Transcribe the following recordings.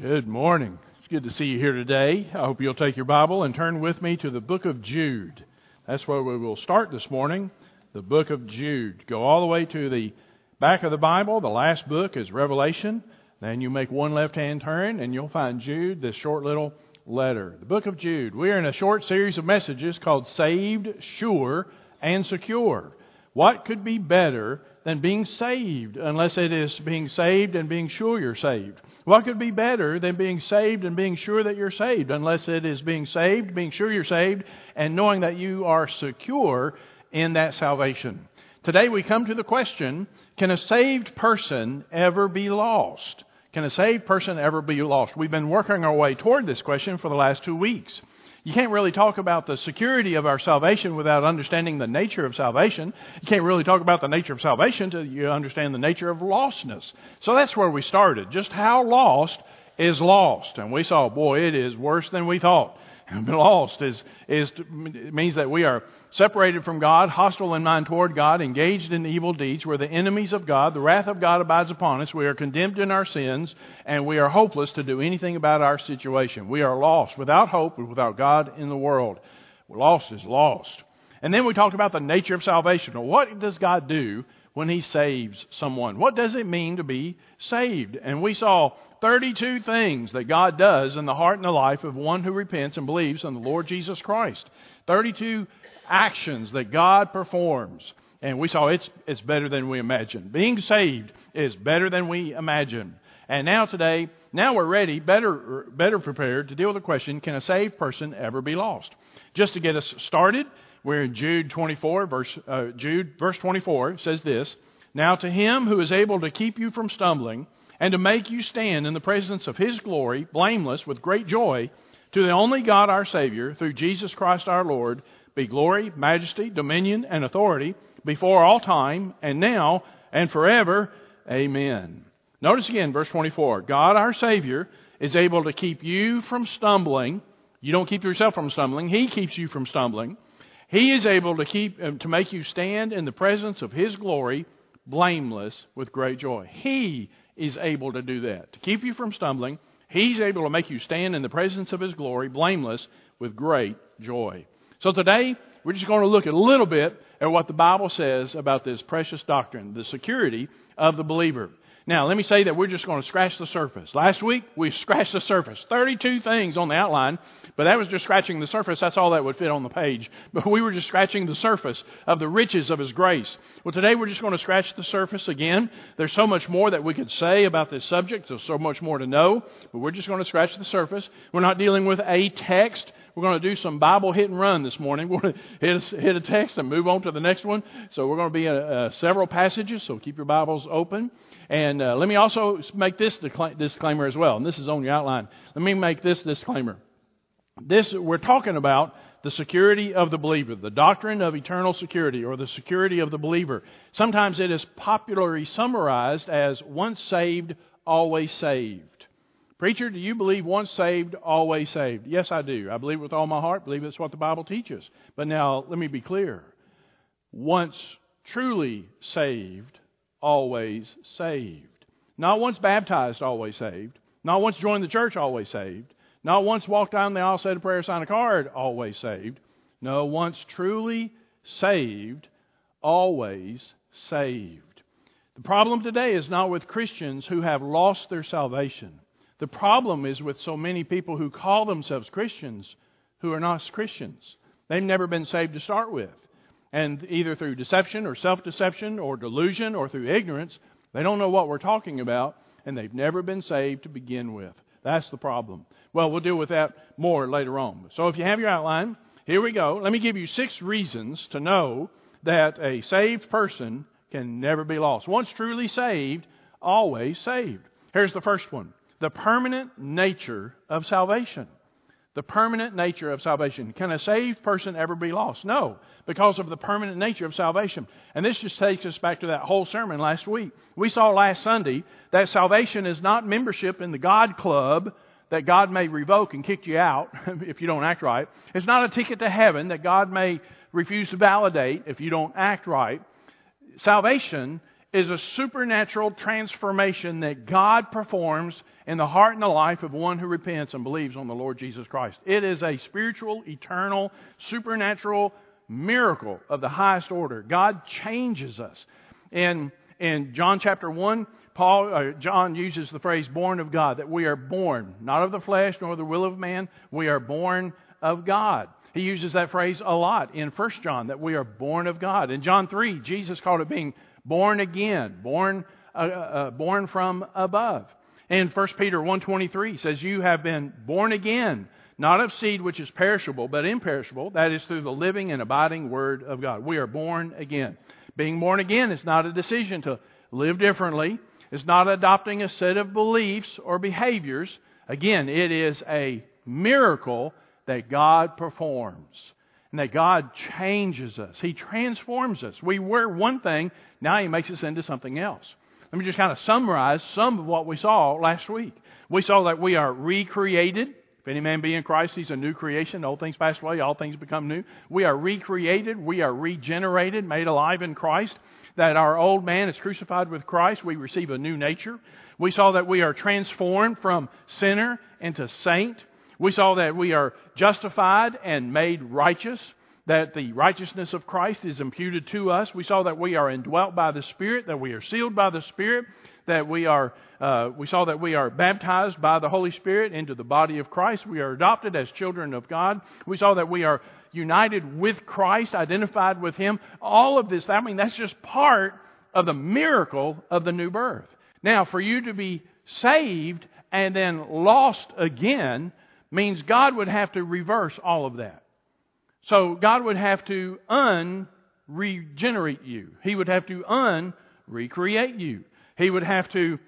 Good morning. It's good to see you here today. I hope you'll take your Bible and turn with me to the book of Jude. That's where we will start this morning, the book of Jude. Go all the way to the back of the Bible. The last book is Revelation. Then you make one left hand turn and you'll find Jude, this short little letter. The book of Jude. We are in a short series of messages called Saved, Sure, and Secure. What could be better than being saved unless it is being saved and being sure you're saved? What could be better than being saved and being sure that you're saved, unless it is being saved, being sure you're saved, and knowing that you are secure in that salvation? Today we come to the question can a saved person ever be lost? Can a saved person ever be lost? We've been working our way toward this question for the last two weeks. You can't really talk about the security of our salvation without understanding the nature of salvation. You can't really talk about the nature of salvation until you understand the nature of lostness. So that's where we started. Just how lost is lost. And we saw, boy, it is worse than we thought. Lost is, is means that we are separated from God, hostile in mind toward God, engaged in evil deeds. We're the enemies of God. The wrath of God abides upon us. We are condemned in our sins, and we are hopeless to do anything about our situation. We are lost, without hope, and without God in the world. Lost is lost. And then we talked about the nature of salvation. What does God do when He saves someone? What does it mean to be saved? And we saw 32 things that God does in the heart and the life of one who repents and believes in the Lord Jesus Christ. 32 actions that God performs. And we saw it's, it's better than we imagined. Being saved is better than we imagined. And now today, now we're ready, better, better prepared to deal with the question, can a saved person ever be lost? Just to get us started, we're in Jude 24, verse, uh, Jude, verse 24 says this, Now to him who is able to keep you from stumbling and to make you stand in the presence of his glory, blameless, with great joy, to the only God our Savior, through Jesus Christ our Lord, be glory, majesty, dominion, and authority before all time, and now, and forever. Amen. Notice again, verse 24 God our Savior is able to keep you from stumbling. You don't keep yourself from stumbling, He keeps you from stumbling. He is able to keep uh, to make you stand in the presence of His glory, blameless with great joy. He is able to do that. To keep you from stumbling, He's able to make you stand in the presence of His glory, blameless, with great joy. So today, we're just going to look a little bit at what the Bible says about this precious doctrine, the security of the believer. Now, let me say that we're just going to scratch the surface. Last week, we scratched the surface. 32 things on the outline, but that was just scratching the surface. That's all that would fit on the page. But we were just scratching the surface of the riches of His grace. Well, today we're just going to scratch the surface again. There's so much more that we could say about this subject. There's so much more to know, but we're just going to scratch the surface. We're not dealing with a text. We're going to do some Bible hit and run this morning. We're going to hit a, text and move on to the next one. So we're going to be in uh, several passages, so keep your Bibles open. And uh, let me also make this disclaimer as well. And this is on your outline. Let me make this disclaimer. This we're talking about the security of the believer, the doctrine of eternal security, or the security of the believer. Sometimes it is popularly summarized as once saved, always saved. Preacher, do you believe once saved, always saved? Yes, I do. I believe with all my heart, believe that's what the Bible teaches. But now, let me be clear. Once truly saved, always saved. Not once baptized, always saved. Not once joined the church, always saved. Not once walked down the aisle, said a prayer, signed a card, always saved. No, once truly saved, always saved. The problem today is not with Christians who have lost their salvation. The problem is with so many people who call themselves Christians who are not Christians. They've never been saved to start with. And either through deception or self deception or delusion or through ignorance, they don't know what we're talking about, and they've never been saved to begin with. That's the problem. Well, we'll deal with that more later on. So if you have your outline, here we go. Let me give you six reasons to know that a saved person can never be lost. Once truly saved, always saved. Here's the first one the permanent nature of salvation the permanent nature of salvation. Can a saved person ever be lost? No, because of the permanent nature of salvation. And this just takes us back to that whole sermon last week. We saw last Sunday that salvation is not membership in the God club that God may revoke and kick you out if you don't act right. It's not a ticket to heaven that God may refuse to validate if you don't act right. Salvation is a supernatural transformation that God performs in the heart and the life of one who repents and believes on the Lord Jesus Christ. It is a spiritual, eternal, supernatural miracle of the highest order. God changes us. In, in John chapter 1, Paul, uh, John uses the phrase born of God, that we are born, not of the flesh nor the will of man, we are born of God. He uses that phrase a lot in 1 John, that we are born of God. In John 3, Jesus called it being born again, born, uh, uh, born from above. And 1 Peter 1.23 says, You have been born again, not of seed which is perishable, but imperishable. That is through the living and abiding Word of God. We are born again. Being born again is not a decision to live differently. It's not adopting a set of beliefs or behaviors. Again, it is a miracle that God performs and that God changes us. He transforms us. We were one thing, now He makes us into something else. Let me just kind of summarize some of what we saw last week. We saw that we are recreated. If any man be in Christ, he's a new creation. Old things pass away, all things become new. We are recreated. We are regenerated, made alive in Christ. That our old man is crucified with Christ. We receive a new nature. We saw that we are transformed from sinner into saint. We saw that we are justified and made righteous, that the righteousness of Christ is imputed to us. We saw that we are indwelt by the Spirit, that we are sealed by the Spirit, that we are, uh, we saw that we are baptized by the Holy Spirit into the body of Christ. We are adopted as children of God. We saw that we are united with Christ, identified with Him. All of this, I mean, that's just part of the miracle of the new birth. Now, for you to be saved and then lost again means God would have to reverse all of that. So God would have to unregenerate you. He would have to unrecreate you. He would have to,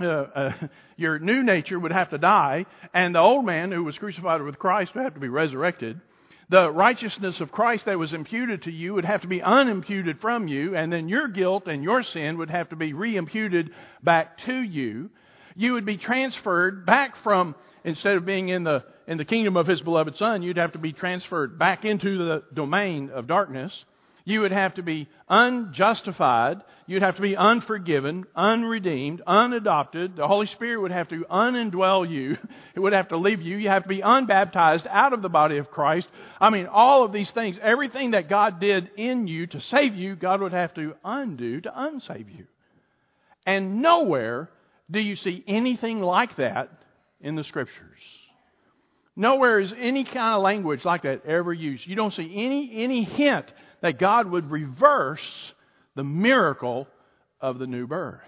uh, uh, your new nature would have to die, and the old man who was crucified with Christ would have to be resurrected. The righteousness of Christ that was imputed to you would have to be unimputed from you, and then your guilt and your sin would have to be reimputed back to you. You would be transferred back from instead of being in the, in the kingdom of his beloved Son, you'd have to be transferred back into the domain of darkness. You would have to be unjustified. You'd have to be unforgiven, unredeemed, unadopted. The Holy Spirit would have to unindwell you. It would have to leave you. You have to be unbaptized out of the body of Christ. I mean, all of these things, everything that God did in you to save you, God would have to undo to unsave you. And nowhere do you see anything like that in the scriptures. Nowhere is any kind of language like that ever used. You don't see any, any hint that God would reverse the miracle of the new birth.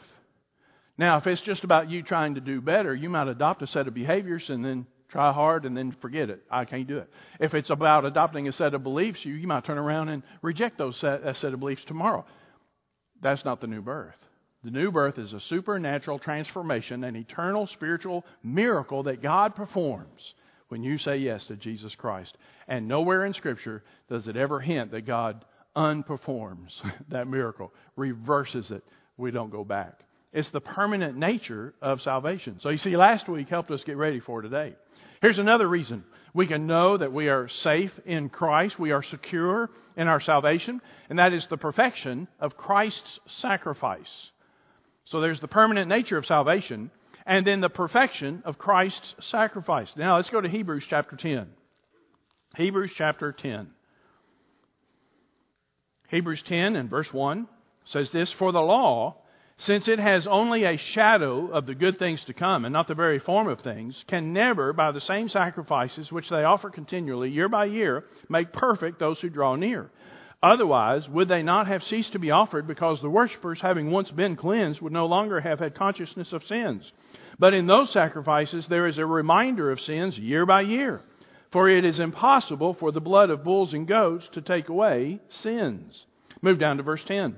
Now, if it's just about you trying to do better, you might adopt a set of behaviors and then try hard and then forget it. I can't do it. If it's about adopting a set of beliefs, you, you might turn around and reject those set, that set of beliefs tomorrow. That's not the new birth. The new birth is a supernatural transformation, an eternal spiritual miracle that God performs when you say yes to Jesus Christ. And nowhere in Scripture does it ever hint that God unperforms that miracle, reverses it. We don't go back. It's the permanent nature of salvation. So you see, last week helped us get ready for today. Here's another reason we can know that we are safe in Christ, we are secure in our salvation, and that is the perfection of Christ's sacrifice. So there's the permanent nature of salvation and then the perfection of Christ's sacrifice. Now let's go to Hebrews chapter 10. Hebrews chapter 10. Hebrews 10 and verse 1 says this For the law, since it has only a shadow of the good things to come and not the very form of things, can never, by the same sacrifices which they offer continually, year by year, make perfect those who draw near. Otherwise, would they not have ceased to be offered because the worshippers, having once been cleansed, would no longer have had consciousness of sins? But in those sacrifices, there is a reminder of sins year by year. For it is impossible for the blood of bulls and goats to take away sins. Move down to verse 10.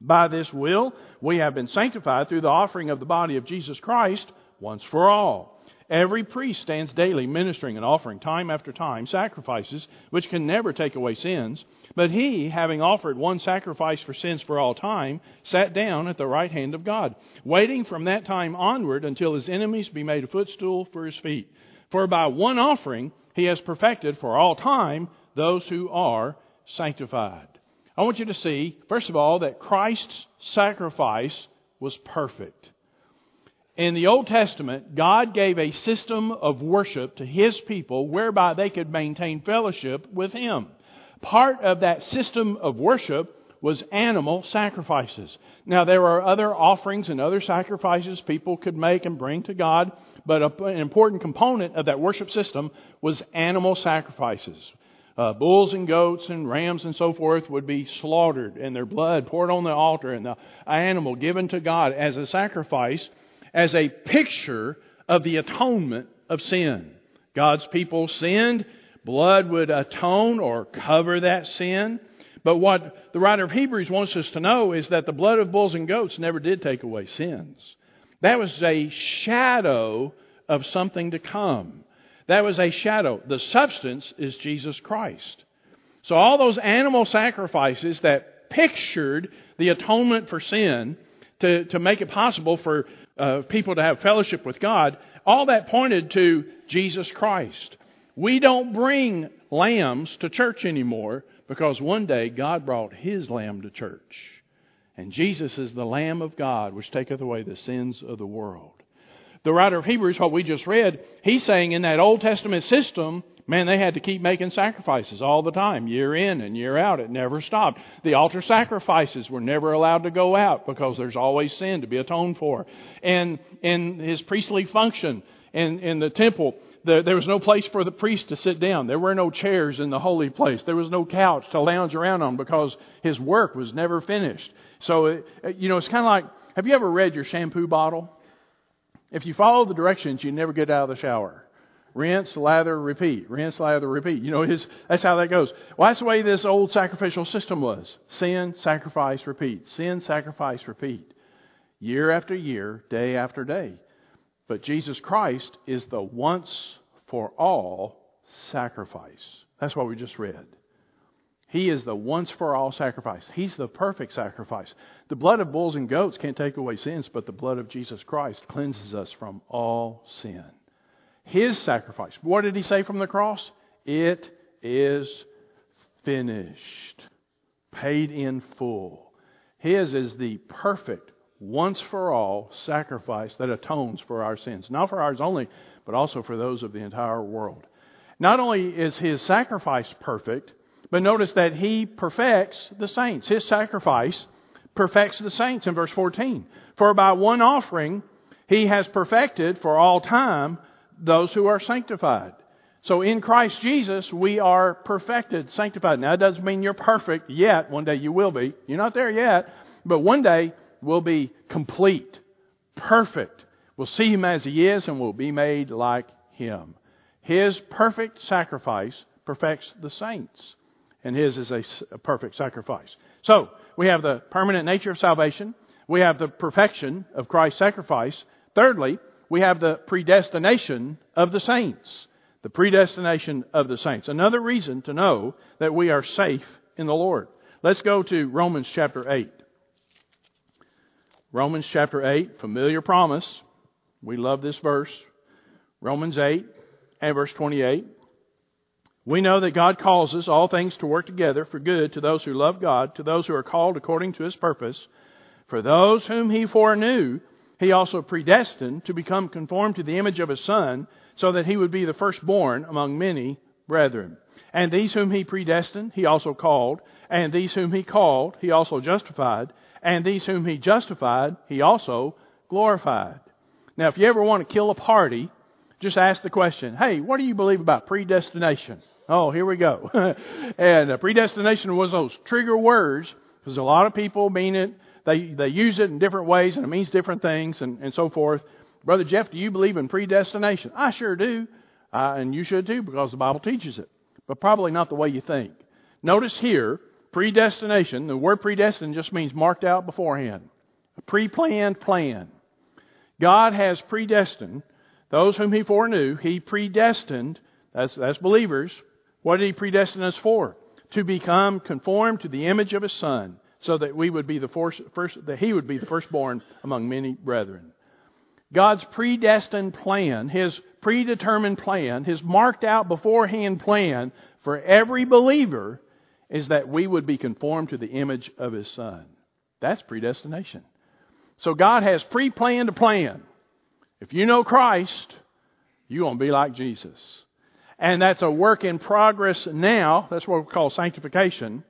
By this will, we have been sanctified through the offering of the body of Jesus Christ once for all. Every priest stands daily ministering and offering time after time sacrifices which can never take away sins. But he, having offered one sacrifice for sins for all time, sat down at the right hand of God, waiting from that time onward until his enemies be made a footstool for his feet. For by one offering he has perfected for all time those who are sanctified. I want you to see, first of all, that Christ's sacrifice was perfect. In the Old Testament, God gave a system of worship to His people whereby they could maintain fellowship with Him. Part of that system of worship was animal sacrifices. Now, there are other offerings and other sacrifices people could make and bring to God, but an important component of that worship system was animal sacrifices. Uh, bulls and goats and rams and so forth would be slaughtered and their blood poured on the altar and the animal given to God as a sacrifice, as a picture of the atonement of sin. God's people sinned, blood would atone or cover that sin. But what the writer of Hebrews wants us to know is that the blood of bulls and goats never did take away sins. That was a shadow of something to come. That was a shadow. The substance is Jesus Christ. So all those animal sacrifices that pictured the atonement for sin to, to make it possible for uh, people to have fellowship with God, all that pointed to Jesus Christ. We don't bring lambs to church anymore because one day God brought his lamb to church. And Jesus is the Lamb of God which taketh away the sins of the world the writer of Hebrews, what we just read, he's saying in that Old Testament system, man, they had to keep making sacrifices all the time, year in and year out. It never stopped. The altar sacrifices were never allowed to go out because there's always sin to be atoned for. And in his priestly function in, in the temple, the, there was no place for the priest to sit down. There were no chairs in the holy place. There was no couch to lounge around on because his work was never finished. So, it, you know, it's kind of like have you ever read your shampoo bottle? If you follow the directions, you never get out of the shower. Rinse, lather, repeat. Rinse, lather, repeat. You know, his, that's how that goes. Well, that's the way this old sacrificial system was. Sin, sacrifice, repeat. Sin, sacrifice, repeat. Year after year, day after day. But Jesus Christ is the once for all sacrifice. That's what we just read. He is the once for all sacrifice. He's the perfect sacrifice. The blood of bulls and goats can't take away sins, but the blood of Jesus Christ cleanses us from all sin. His sacrifice. What did he say from the cross? It is finished. Paid in full. His is the perfect, once for all sacrifice that atones for our sins. Not for ours only, but also for those of the entire world. Not only is his sacrifice perfect, but notice that he perfects the saints. His sacrifice perfects the saints in verse 14. For by one offering he has perfected for all time those who are sanctified. So in Christ Jesus, we are perfected, sanctified. Now, it doesn't mean you're perfect yet. One day you will be. You're not there yet. But one day we'll be complete, perfect. We'll see Him as He is and we'll be made like Him. His perfect sacrifice perfects the saints and his is a, a perfect sacrifice. So, we have the permanent nature of salvation. We have the perfection of Christ's sacrifice. Thirdly, we have the predestination of the saints. The predestination of the saints. Another reason to know that we are safe in the Lord. Let's go to Romans chapter 8. Romans chapter 8, familiar promise. We love this verse. Romans 8 and verse 28. We know that God causes all things to work together for good to those who love God, to those who are called according to his purpose. For those whom he foreknew, he also predestined to become conformed to the image of his Son, so that he would be the firstborn among many brethren. And these whom he predestined, he also called. And these whom he called, he also justified. And these whom he justified, he also glorified. Now, if you ever want to kill a party, just ask the question, hey, what do you believe about predestination? Oh, here we go. and uh, predestination was those trigger words because a lot of people mean it. They they use it in different ways and it means different things and, and so forth. Brother Jeff, do you believe in predestination? I sure do, uh, and you should too because the Bible teaches it, but probably not the way you think. Notice here, predestination. The word predestined just means marked out beforehand, a pre-planned plan. God has predestined those whom He foreknew. He predestined. That's that's believers what did he predestine us for? To become conformed to the image of his son, so that we would be the first, first that he would be the firstborn among many brethren. God's predestined plan, his predetermined plan, his marked out beforehand plan for every believer is that we would be conformed to the image of His Son. That's predestination. So God has pre planned a plan. If you know Christ, you're going to be like Jesus. And that's a work in progress now. That's what we call sanctification.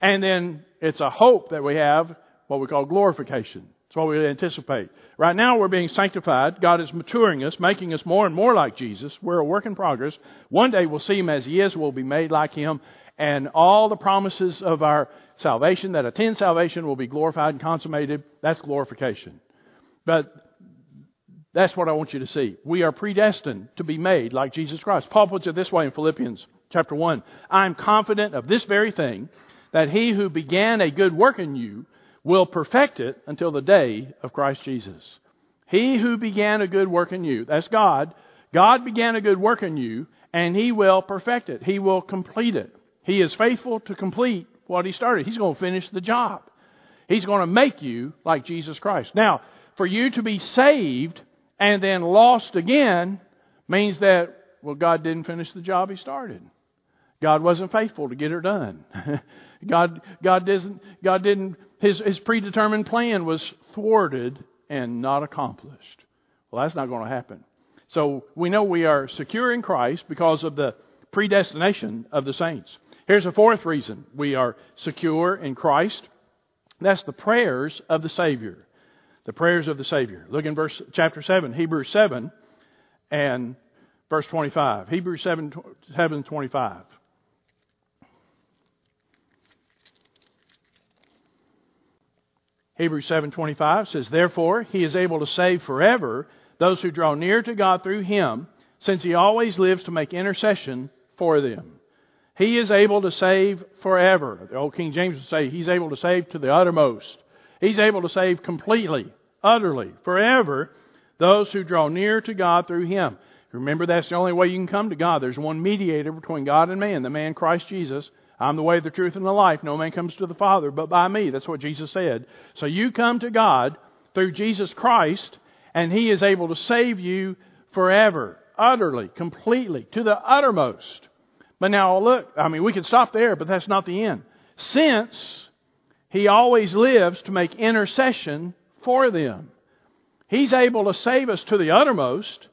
And then it's a hope that we have, what we call glorification. That's what we anticipate. Right now we're being sanctified. God is maturing us, making us more and more like Jesus. We're a work in progress. One day we'll see Him as He is. We'll be made like Him. And all the promises of our salvation that attend salvation will be glorified and consummated. That's glorification. But that's what I want you to see. We are predestined to be made like Jesus Christ. Paul puts it this way in Philippians chapter 1. I am confident of this very thing, that he who began a good work in you will perfect it until the day of Christ Jesus. He who began a good work in you, that's God. God began a good work in you, and he will perfect it. He will complete it. He is faithful to complete what he started. He's going to finish the job. He's going to make you like Jesus Christ. Now, for you to be saved and then lost again means that, well, God didn't finish the job he started. God wasn't faithful to get it done. God, God didn't, God didn't, his, his predetermined plan was thwarted and not accomplished. Well, that's not going to happen. So we know we are secure in Christ because of the predestination of the saints. Here's a fourth reason we are secure in Christ. That's the prayers of the Savior. The prayers of the Savior. Look in verse chapter 7, Hebrews 7 and verse 25. Hebrews 7, 7 25. Hebrews 7:25 says, "Therefore he is able to save forever those who draw near to God through him, since he always lives to make intercession for them." He is able to save forever. The old King James would say he's able to save to the uttermost. He's able to save completely, utterly, forever those who draw near to God through him. Remember that's the only way you can come to God. There's one mediator between God and man, the man Christ Jesus. I'm the way, the truth, and the life. No man comes to the Father but by me. That's what Jesus said. So you come to God through Jesus Christ, and He is able to save you forever, utterly, completely, to the uttermost. But now look, I mean, we could stop there, but that's not the end. Since He always lives to make intercession for them, He's able to save us to the uttermost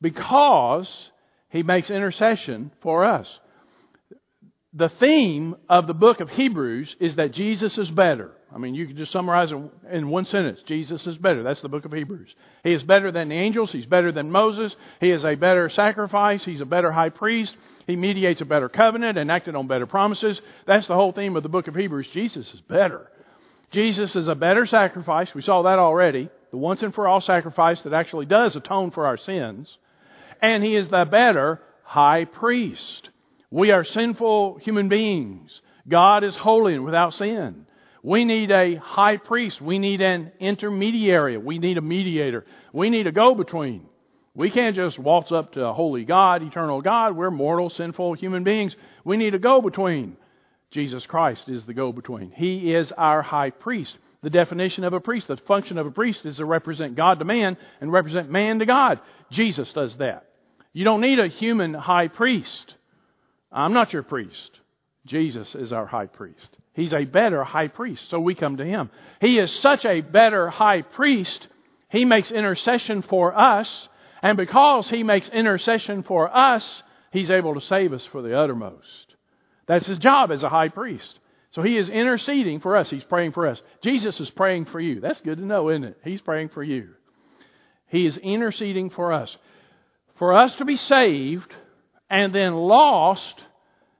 because He makes intercession for us the theme of the book of Hebrews is that Jesus is better. I mean, you can just summarize it in one sentence. Jesus is better. That's the book of Hebrews. He is better than the angels. He's better than Moses. He is a better sacrifice. He's a better high priest. He mediates a better covenant and acted on better promises. That's the whole theme of the book of Hebrews. Jesus is better. Jesus is a better sacrifice. We saw that already. The once and for all sacrifice that actually does atone for our sins. And he is the better high priest. We are sinful human beings. God is holy and without sin. We need a high priest. We need an intermediary. We need a mediator. We need a go between. We can't just waltz up to a holy God, eternal God. We're mortal, sinful human beings. We need a go between. Jesus Christ is the go between. He is our high priest. The definition of a priest, the function of a priest is to represent God to man and represent man to God. Jesus does that. You don't need a human high priest. I'm not your priest. Jesus is our high priest. He's a better high priest, so we come to him. He is such a better high priest, he makes intercession for us, and because he makes intercession for us, he's able to save us for the uttermost. That's his job as a high priest. So he is interceding for us. He's praying for us. Jesus is praying for you. That's good to know, isn't it? He's praying for you. He is interceding for us. For us to be saved, and then lost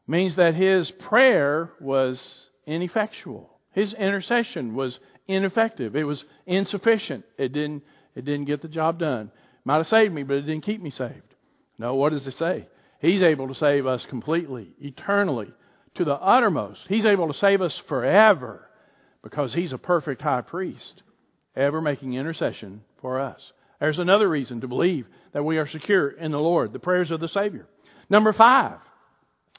means that his prayer was ineffectual. His intercession was ineffective. It was insufficient. It didn't, it didn't get the job done. Might have saved me, but it didn't keep me saved. No, what does it say? He's able to save us completely, eternally, to the uttermost. He's able to save us forever because he's a perfect high priest, ever making intercession for us. There's another reason to believe that we are secure in the Lord, the prayers of the Savior. Number five,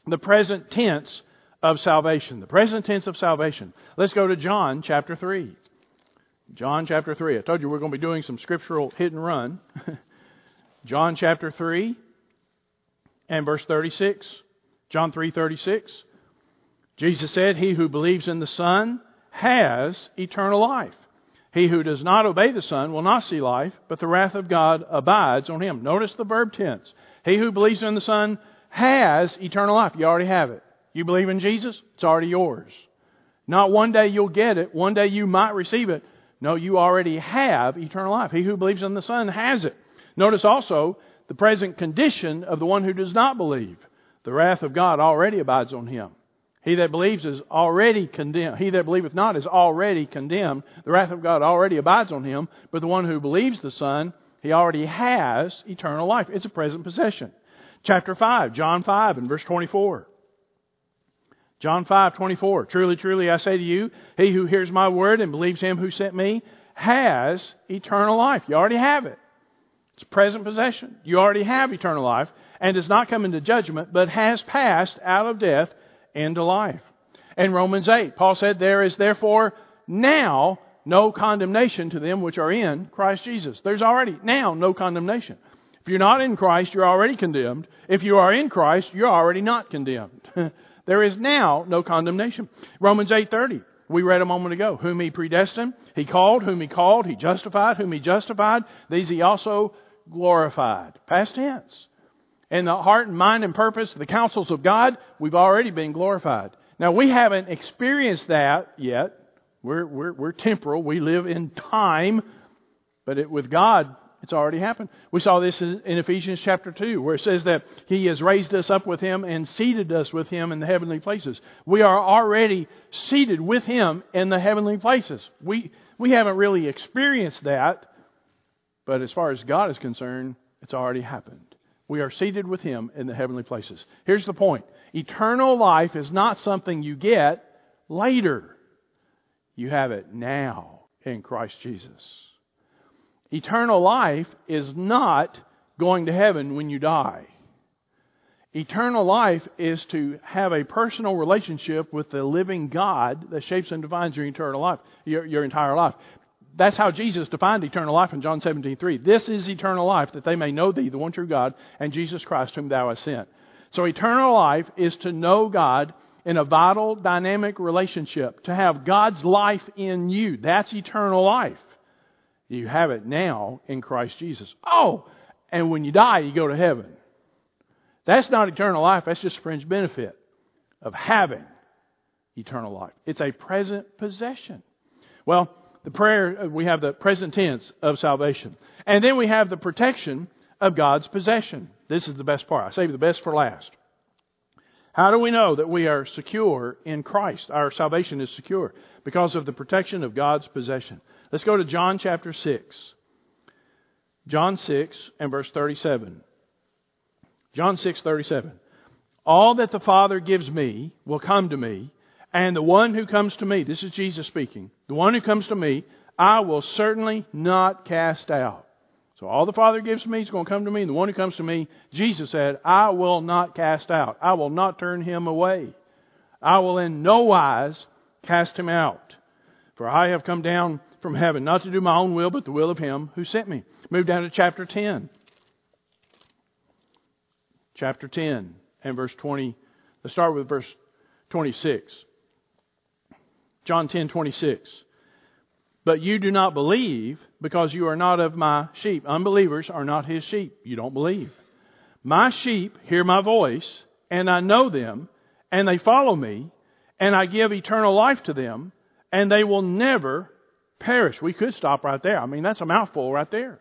the present tense of salvation. The present tense of salvation. Let's go to John chapter 3. John chapter 3. I told you we're going to be doing some scriptural hit and run. John chapter 3 and verse 36. John 3:36. Jesus said, He who believes in the Son has eternal life. He who does not obey the Son will not see life, but the wrath of God abides on him. Notice the verb tense. He who believes in the Son has eternal life. You already have it. You believe in Jesus? It's already yours. Not one day you'll get it, one day you might receive it. No, you already have eternal life. He who believes in the Son has it. Notice also the present condition of the one who does not believe. The wrath of God already abides on him. He that believes is already condemned. He that believeth not is already condemned. The wrath of God already abides on him. But the one who believes the Son, he already has eternal life. It's a present possession. Chapter 5, John 5 and verse 24. John 5, 24. Truly, truly, I say to you, he who hears my word and believes him who sent me has eternal life. You already have it. It's present possession. You already have eternal life and does not come into judgment, but has passed out of death into life. In Romans 8, Paul said, There is therefore now no condemnation to them which are in Christ Jesus. There's already now no condemnation. If you're not in Christ, you're already condemned. If you are in Christ, you're already not condemned. there is now no condemnation. Romans 8:30. We read a moment ago, whom he predestined, he called, whom he called, he justified, whom he justified, these he also glorified. Past tense in the heart and mind and purpose, the counsels of God, we've already been glorified. Now, we haven't experienced that yet. We're, we're, we're temporal. We live in time. But it, with God, it's already happened. We saw this in, in Ephesians chapter 2, where it says that He has raised us up with Him and seated us with Him in the heavenly places. We are already seated with Him in the heavenly places. We, we haven't really experienced that, but as far as God is concerned, it's already happened. We are seated with Him in the heavenly places. Here's the point eternal life is not something you get later, you have it now in Christ Jesus. Eternal life is not going to heaven when you die. Eternal life is to have a personal relationship with the living God that shapes and defines your eternal life, your, your entire life. That's how Jesus defined eternal life in John 17, 3. This is eternal life, that they may know thee, the one true God, and Jesus Christ, whom thou hast sent. So eternal life is to know God in a vital, dynamic relationship, to have God's life in you. That's eternal life. You have it now in Christ Jesus. Oh, and when you die, you go to heaven. That's not eternal life, that's just a fringe benefit of having eternal life. It's a present possession. Well, the prayer, uh, we have the present tense of salvation. And then we have the protection of God's possession. This is the best part. I save the best for last. How do we know that we are secure in Christ? Our salvation is secure because of the protection of God's possession. Let's go to John chapter 6. John 6 and verse 37. John 6:37. All that the Father gives me will come to me, and the one who comes to me, this is Jesus speaking, the one who comes to me, I will certainly not cast out. So all the Father gives me is going to come to me, and the one who comes to me, Jesus said, I will not cast out. I will not turn him away. I will in no wise cast him out. For I have come down from heaven, not to do my own will, but the will of him who sent me. Move down to chapter 10. Chapter 10 and verse 20. Let's start with verse 26. John 10:26. But you do not believe because you are not of my sheep. Unbelievers are not his sheep. You don't believe. My sheep hear my voice, and I know them, and they follow me, and I give eternal life to them, and they will never perish. We could stop right there. I mean, that's a mouthful right there.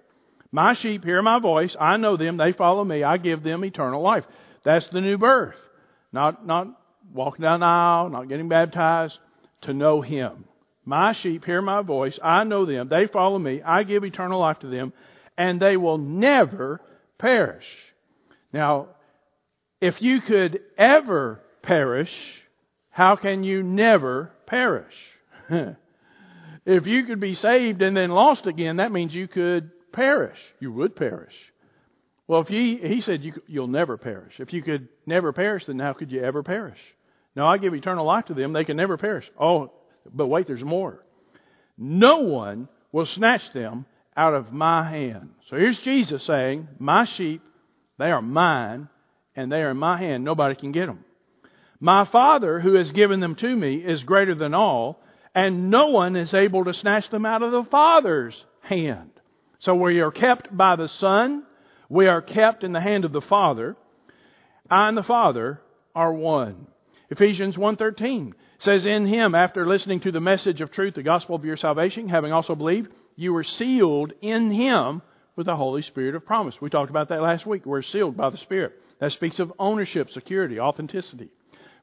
My sheep hear my voice, I know them, they follow me, I give them eternal life. That's the new birth. Not not walking down the aisle, not getting baptized, to know him. My sheep hear my voice. I know them. They follow me. I give eternal life to them, and they will never perish. Now, if you could ever perish, how can you never perish? if you could be saved and then lost again, that means you could perish. You would perish. Well, if he said you, you'll never perish. If you could never perish, then how could you ever perish? Now I give eternal life to them. They can never perish. Oh, but wait, there's more. No one will snatch them out of my hand. So here's Jesus saying, My sheep, they are mine, and they are in my hand. Nobody can get them. My Father, who has given them to me, is greater than all, and no one is able to snatch them out of the Father's hand. So we are kept by the Son, we are kept in the hand of the Father. I and the Father are one. Ephesians 1:13 says in him after listening to the message of truth the gospel of your salvation having also believed you were sealed in him with the Holy Spirit of promise. We talked about that last week. We're sealed by the Spirit. That speaks of ownership, security, authenticity.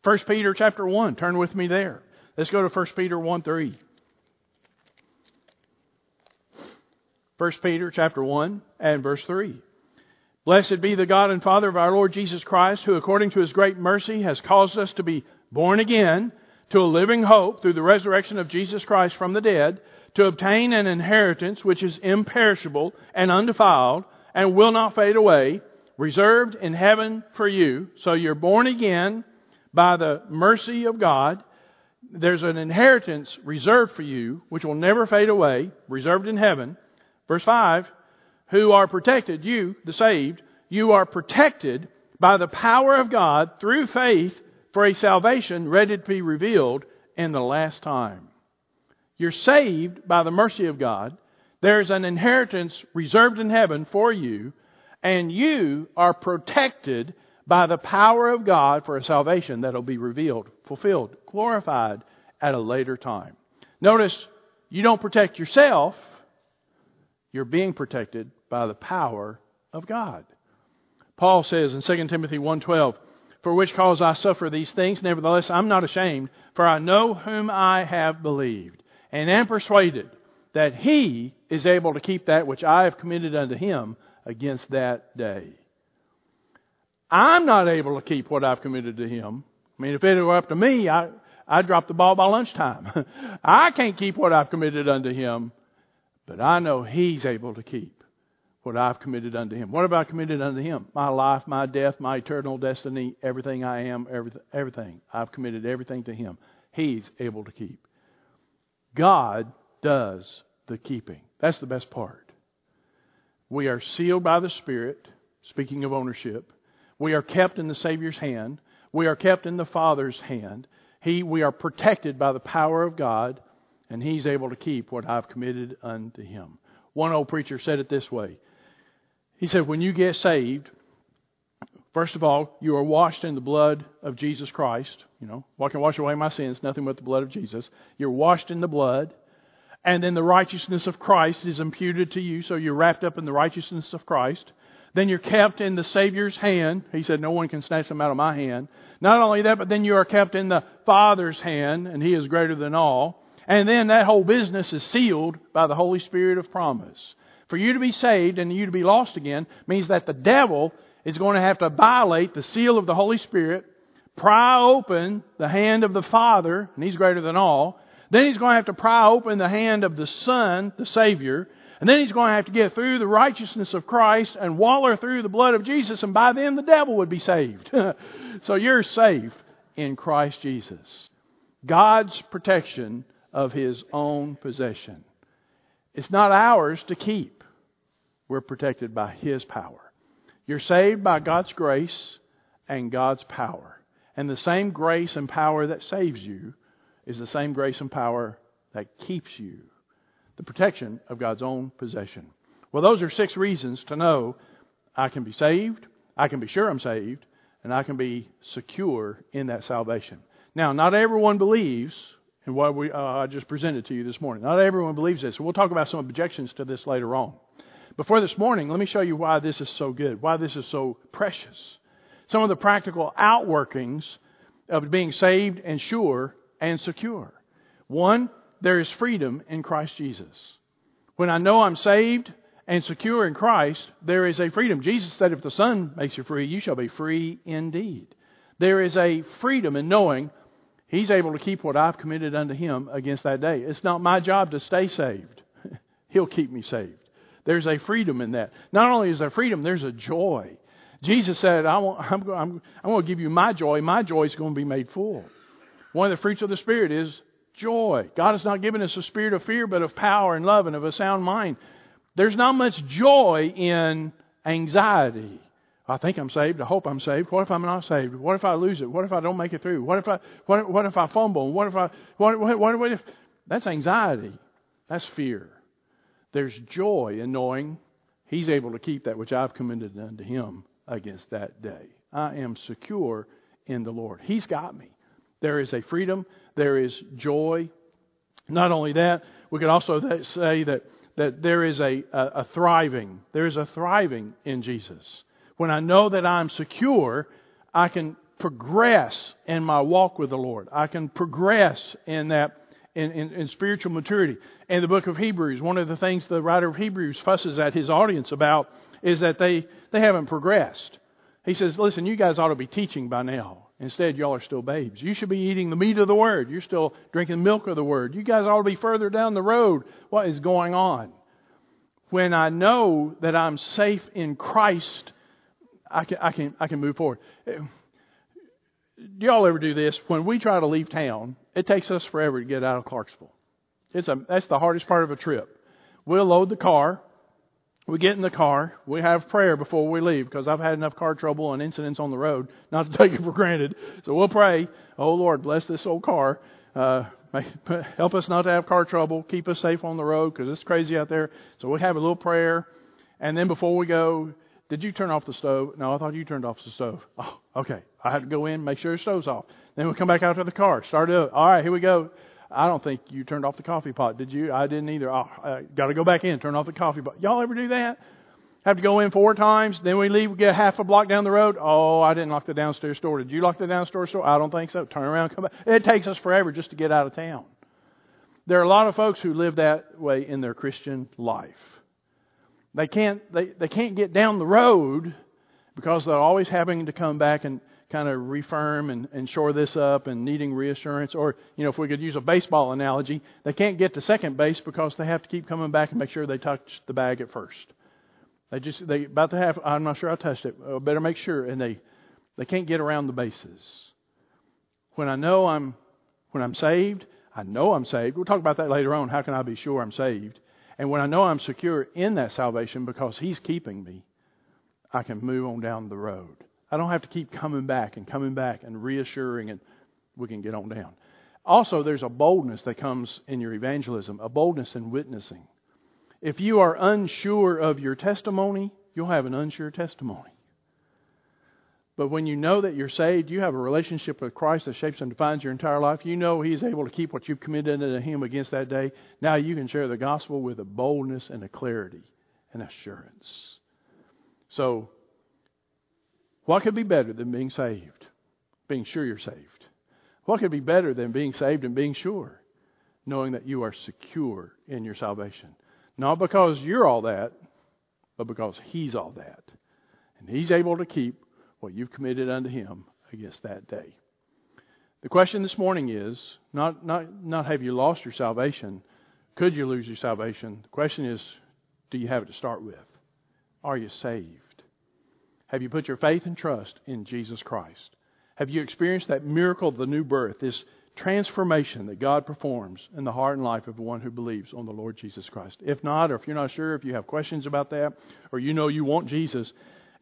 1 Peter chapter 1, turn with me there. Let's go to 1 Peter 1 3. 1 Peter chapter 1 and verse 3. Blessed be the God and Father of our Lord Jesus Christ, who according to his great mercy has caused us to be born again to a living hope through the resurrection of Jesus Christ from the dead, to obtain an inheritance which is imperishable and undefiled and will not fade away, reserved in heaven for you. So you're born again by the mercy of God. There's an inheritance reserved for you which will never fade away, reserved in heaven. Verse 5 Who are protected, you, the saved, you are protected by the power of God through faith for a salvation ready to be revealed in the last time. You're saved by the mercy of God. There's an inheritance reserved in heaven for you, and you are protected by the power of God for a salvation that will be revealed, fulfilled, glorified at a later time. Notice, you don't protect yourself, you're being protected by the power of God. Paul says in 2 Timothy 1:12, "For which cause I suffer these things, nevertheless I'm not ashamed, for I know whom I have believed, and am persuaded that he is able to keep that which I have committed unto him against that day." I'm not able to keep what I've committed to him. I mean, if it were up to me, I, I'd drop the ball by lunchtime. I can't keep what I've committed unto him, but I know he's able to keep what I've committed unto him. What have I committed unto him? My life, my death, my eternal destiny, everything I am, everything, everything. I've committed everything to him. He's able to keep. God does the keeping. That's the best part. We are sealed by the Spirit, speaking of ownership. We are kept in the Savior's hand. We are kept in the Father's hand. He, we are protected by the power of God, and He's able to keep what I've committed unto Him. One old preacher said it this way he said, when you get saved, first of all, you are washed in the blood of Jesus Christ. You know, what can wash away my sins? Nothing but the blood of Jesus. You're washed in the blood. And then the righteousness of Christ is imputed to you, so you're wrapped up in the righteousness of Christ. Then you're kept in the Savior's hand. He said, No one can snatch them out of my hand. Not only that, but then you are kept in the Father's hand, and He is greater than all. And then that whole business is sealed by the Holy Spirit of promise. For you to be saved and you to be lost again means that the devil is going to have to violate the seal of the Holy Spirit, pry open the hand of the Father, and He's greater than all. Then He's going to have to pry open the hand of the Son, the Savior. And then He's going to have to get through the righteousness of Christ and waller through the blood of Jesus, and by then the devil would be saved. so you're safe in Christ Jesus. God's protection of His own possession. It's not ours to keep we're protected by His power. You're saved by God's grace and God's power. And the same grace and power that saves you is the same grace and power that keeps you. The protection of God's own possession. Well, those are six reasons to know I can be saved, I can be sure I'm saved, and I can be secure in that salvation. Now, not everyone believes in what we, uh, I just presented to you this morning. Not everyone believes this. We'll talk about some objections to this later on. Before this morning, let me show you why this is so good, why this is so precious. Some of the practical outworkings of being saved and sure and secure. One, there is freedom in Christ Jesus. When I know I'm saved and secure in Christ, there is a freedom. Jesus said, If the Son makes you free, you shall be free indeed. There is a freedom in knowing He's able to keep what I've committed unto Him against that day. It's not my job to stay saved, He'll keep me saved. There's a freedom in that. Not only is there freedom, there's a joy. Jesus said, I am I'm, I'm going to give you my joy. My joy is going to be made full. One of the fruits of the Spirit is joy. God has not given us a spirit of fear, but of power and love and of a sound mind. There's not much joy in anxiety. I think I'm saved. I hope I'm saved. What if I'm not saved? What if I lose it? What if I don't make it through? What if I what, what if I fumble? What if I what, what, what if that's anxiety? That's fear. There's joy in knowing He's able to keep that which I've commended unto Him against that day. I am secure in the Lord. He's got me. There is a freedom. There is joy. Not only that, we could also say that, that there is a, a, a thriving. There is a thriving in Jesus. When I know that I'm secure, I can progress in my walk with the Lord. I can progress in that in, in, in, spiritual maturity. And the book of Hebrews, one of the things the writer of Hebrews fusses at his audience about is that they, they haven't progressed. He says, Listen, you guys ought to be teaching by now. Instead, y'all are still babes. You should be eating the meat of the Word. You're still drinking milk of the Word. You guys ought to be further down the road. What is going on? When I know that I'm safe in Christ, I can, I can, I can move forward. Eh, do y'all ever do this? When we try to leave town, it takes us forever to get out of Clarksville. It's a, that's the hardest part of a trip. We'll load the car, we get in the car. We have prayer before we leave because I've had enough car trouble and incidents on the road not to take it for granted. So we'll pray. Oh Lord, bless this old car. Uh, help us not to have car trouble. Keep us safe on the road because it's crazy out there. So we have a little prayer, and then before we go, did you turn off the stove? No, I thought you turned off the stove. Oh, okay. I had to go in, make sure the stove's off. Then we come back out to the car, start it up. All right, here we go. I don't think you turned off the coffee pot, did you? I didn't either. Oh, I got to go back in, turn off the coffee pot. Y'all ever do that? Have to go in four times, then we leave, get half a block down the road. Oh, I didn't lock the downstairs door. Did you lock the downstairs door? I don't think so. Turn around, come back. It takes us forever just to get out of town. There are a lot of folks who live that way in their Christian life. They can't they, they can't get down the road because they're always having to come back and kind of refirm and, and shore this up and needing reassurance. Or, you know, if we could use a baseball analogy, they can't get to second base because they have to keep coming back and make sure they touch the bag at first. They just, they about to have, I'm not sure I touched it. I better make sure. And they, they can't get around the bases. When I know I'm, when I'm saved, I know I'm saved. We'll talk about that later on. How can I be sure I'm saved? And when I know I'm secure in that salvation because He's keeping me, I can move on down the road. I don't have to keep coming back and coming back and reassuring, and we can get on down. Also, there's a boldness that comes in your evangelism, a boldness in witnessing. If you are unsure of your testimony, you'll have an unsure testimony. But when you know that you're saved, you have a relationship with Christ that shapes and defines your entire life. You know He's able to keep what you've committed to Him against that day. Now you can share the gospel with a boldness and a clarity and assurance. So what could be better than being saved? Being sure you're saved. What could be better than being saved and being sure? Knowing that you are secure in your salvation. Not because you're all that, but because He's all that. And He's able to keep what you've committed unto Him against that day. The question this morning is not, not, not have you lost your salvation? Could you lose your salvation? The question is, do you have it to start with? Are you saved? Have you put your faith and trust in Jesus Christ? Have you experienced that miracle of the new birth, this transformation that God performs in the heart and life of one who believes on the Lord Jesus Christ? If not, or if you're not sure, if you have questions about that, or you know you want Jesus,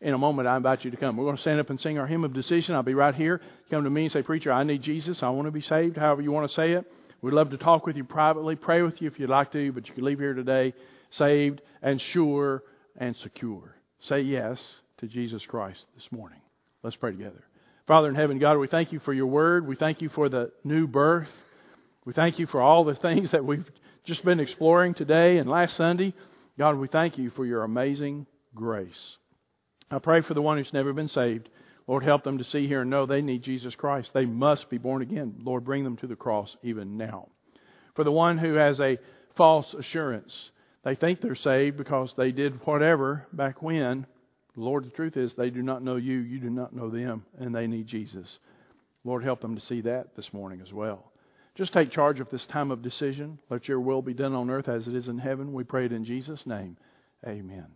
in a moment I invite you to come. We're going to stand up and sing our hymn of decision. I'll be right here. Come to me and say, Preacher, I need Jesus. I want to be saved, however you want to say it. We'd love to talk with you privately, pray with you if you'd like to, but you can leave here today saved and sure and secure. Say yes to Jesus Christ this morning. Let's pray together. Father in heaven, God, we thank you for your word. We thank you for the new birth. We thank you for all the things that we've just been exploring today and last Sunday. God, we thank you for your amazing grace. I pray for the one who's never been saved. Lord, help them to see here and know they need Jesus Christ. They must be born again. Lord, bring them to the cross even now. For the one who has a false assurance, they think they're saved because they did whatever back when, Lord, the truth is they do not know you, you do not know them, and they need Jesus. Lord, help them to see that this morning as well. Just take charge of this time of decision. Let your will be done on earth as it is in heaven. We pray it in Jesus' name. Amen.